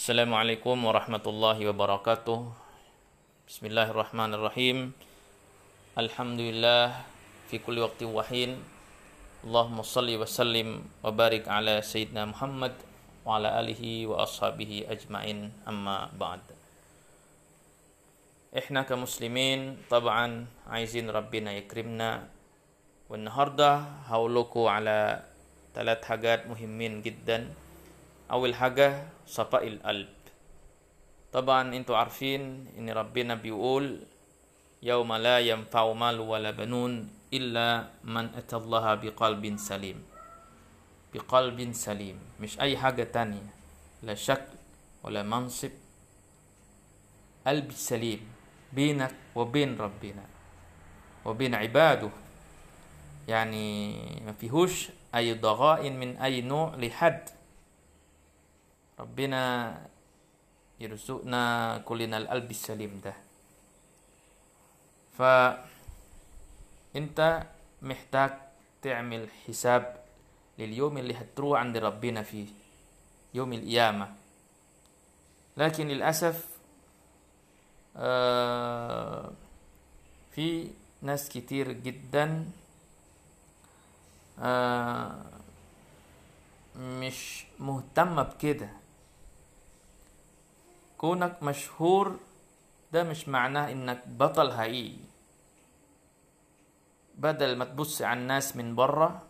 Assalamualaikum warahmatullahi wabarakatuh. Bismillahirrahmanirrahim. Alhamdulillah fi kulli waqti wahin. Allahumma salli wa sallim wa barik ala sayyidina Muhammad wa ala alihi wa ashabihi ajma'in amma ba'd. إحنا كمسلمين طبعا عايزين ربنا يكرمنا والنهارده هقولكوا على ثلاث حاجات مهمين جدا أول حاجة صفاء القلب. طبعا أنتوا عارفين إن ربنا بيقول يوم لا ينفع مال ولا بنون إلا من أتى الله بقلب سليم. بقلب سليم مش أي حاجة تانية. لا شكل ولا منصب. قلب سليم بينك وبين ربنا وبين عباده. يعني ما فيهوش أي ضغائن من أي نوع لحد. ربنا يرزقنا كلنا القلب السليم ده. فأنت محتاج تعمل حساب لليوم اللي هتروح عند ربنا فيه يوم القيامة. لكن للأسف آه في ناس كتير جدا آه مش مهتمة بكده. كونك مشهور ده مش معناه إنك بطل حقيقي بدل ما تبص على الناس من بره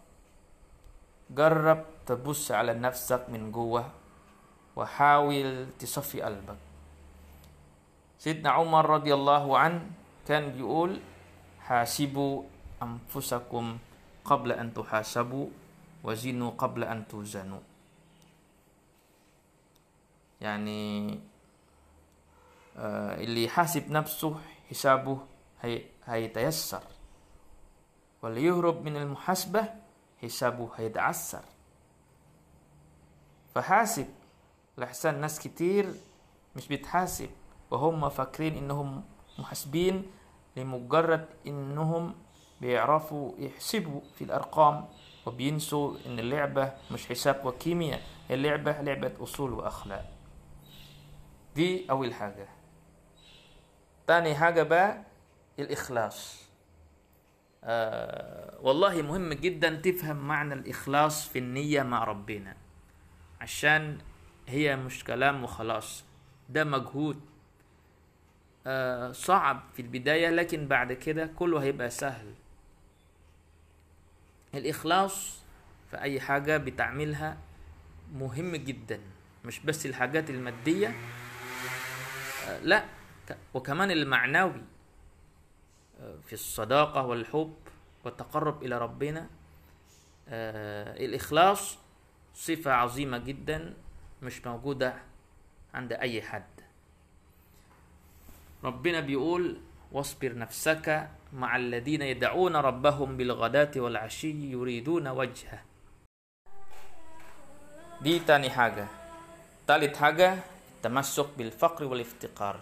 جرب تبص على نفسك من جوه وحاول تصفي قلبك. سيدنا عمر رضي الله عنه كان بيقول حاسبوا أنفسكم قبل أن تحاسبوا وزنوا قبل أن توزنوا. يعني اللي يحاسب نفسه حسابه هي هيتيسر. واللي يهرب من المحاسبة حسابه هيتعسر. فحاسب لحسن ناس كتير مش بتحاسب وهم فاكرين إنهم محاسبين لمجرد إنهم بيعرفوا يحسبوا في الأرقام وبينسوا إن اللعبة مش حساب وكيمياء اللعبة لعبة أصول وأخلاق. دي أول حاجة. تاني حاجة بقى الإخلاص. آه والله مهم جدا تفهم معنى الإخلاص في النية مع ربنا عشان هي مش كلام وخلاص ده مجهود. آه صعب في البداية لكن بعد كده كله هيبقى سهل. الإخلاص في أي حاجة بتعملها مهم جدا مش بس الحاجات المادية. آه لا. وكمان المعنوي آه في الصداقة والحب والتقرب إلى ربنا الإخلاص صفة عظيمة جدا مش موجودة عند أي حد. ربنا بيقول واصبر نفسك مع الذين يدعون ربهم بالغداة والعشي يريدون وجهه. دي تاني حاجة. تالت حاجة التمسك بالفقر والافتقار.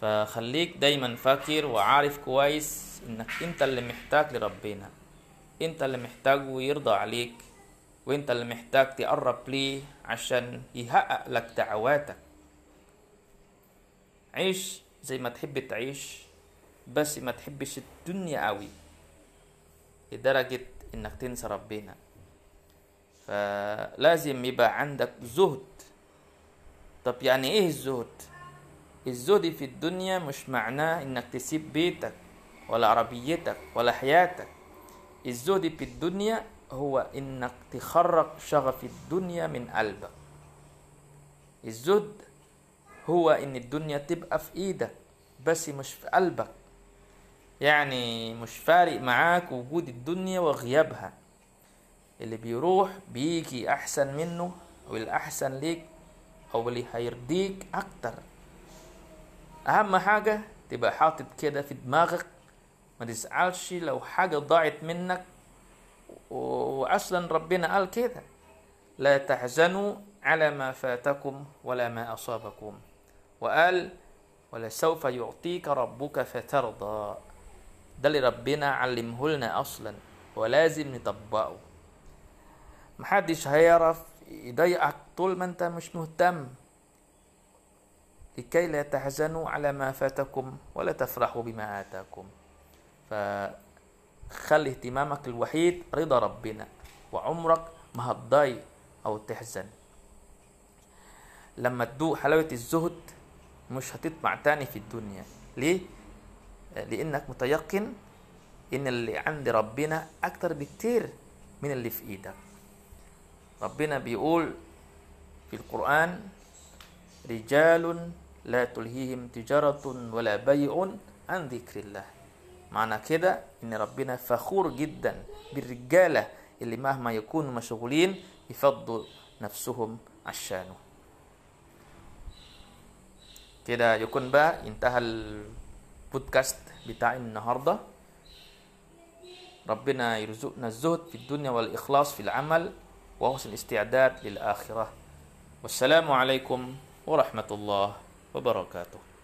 فخليك دايما فاكر وعارف كويس إنك إنت اللي محتاج لربنا. إنت اللي محتاجه يرضى عليك. وإنت اللي محتاج تقرب ليه عشان يحقق لك دعواتك. عيش زي ما تحب تعيش بس ما تحبش الدنيا قوي. لدرجة إنك تنسى ربنا. فلازم يبقى عندك زهد. طب يعني إيه الزهد؟ الزهد في الدنيا مش معناه إنك تسيب بيتك ولا عربيتك ولا حياتك. الزهد في الدنيا هو إنك تخرج شغف الدنيا من قلبك. الزهد هو إن الدنيا تبقى في إيدك بس مش في قلبك. يعني مش فارق معاك وجود الدنيا وغيابها. اللي بيروح بيجي أحسن منه والأحسن ليك أو اللي هيرضيك أكتر. أهم حاجة تبقى حاطط كده في دماغك ما تزعلش لو حاجة ضاعت منك واصلا ربنا قال كده لا تحزنوا على ما فاتكم ولا ما أصابكم وقال ولسوف يعطيك ربك فترضى ده اللي ربنا علمه لنا أصلا ولازم نطبقه. محدش هيعرف يضايقك طول ما أنت مش مهتم. لكي لا تحزنوا على ما فاتكم ولا تفرحوا بما آتاكم. فخلي اهتمامك الوحيد رضا ربنا وعمرك ما هتضايق أو تحزن. لما تدوق حلاوة الزهد مش هتطمع تاني في الدنيا. ليه؟ لأنك متيقن إن اللي عند ربنا أكتر بكتير من اللي في إيدك. ربنا بيقول في القرآن رجال لا تلهيهم تجارة ولا بيع عن ذكر الله. معنى كده إن ربنا فخور جدا بالرجالة اللي مهما يكونوا مشغولين يفضوا نفسهم عشانه كده يكون بقى انتهى البودكاست بتاعي النهارده. ربنا يرزقنا الزهد في الدنيا والإخلاص في العمل وحسن الاستعداد للآخرة. والسلام عليكم ورحمة الله. wabarakatuh.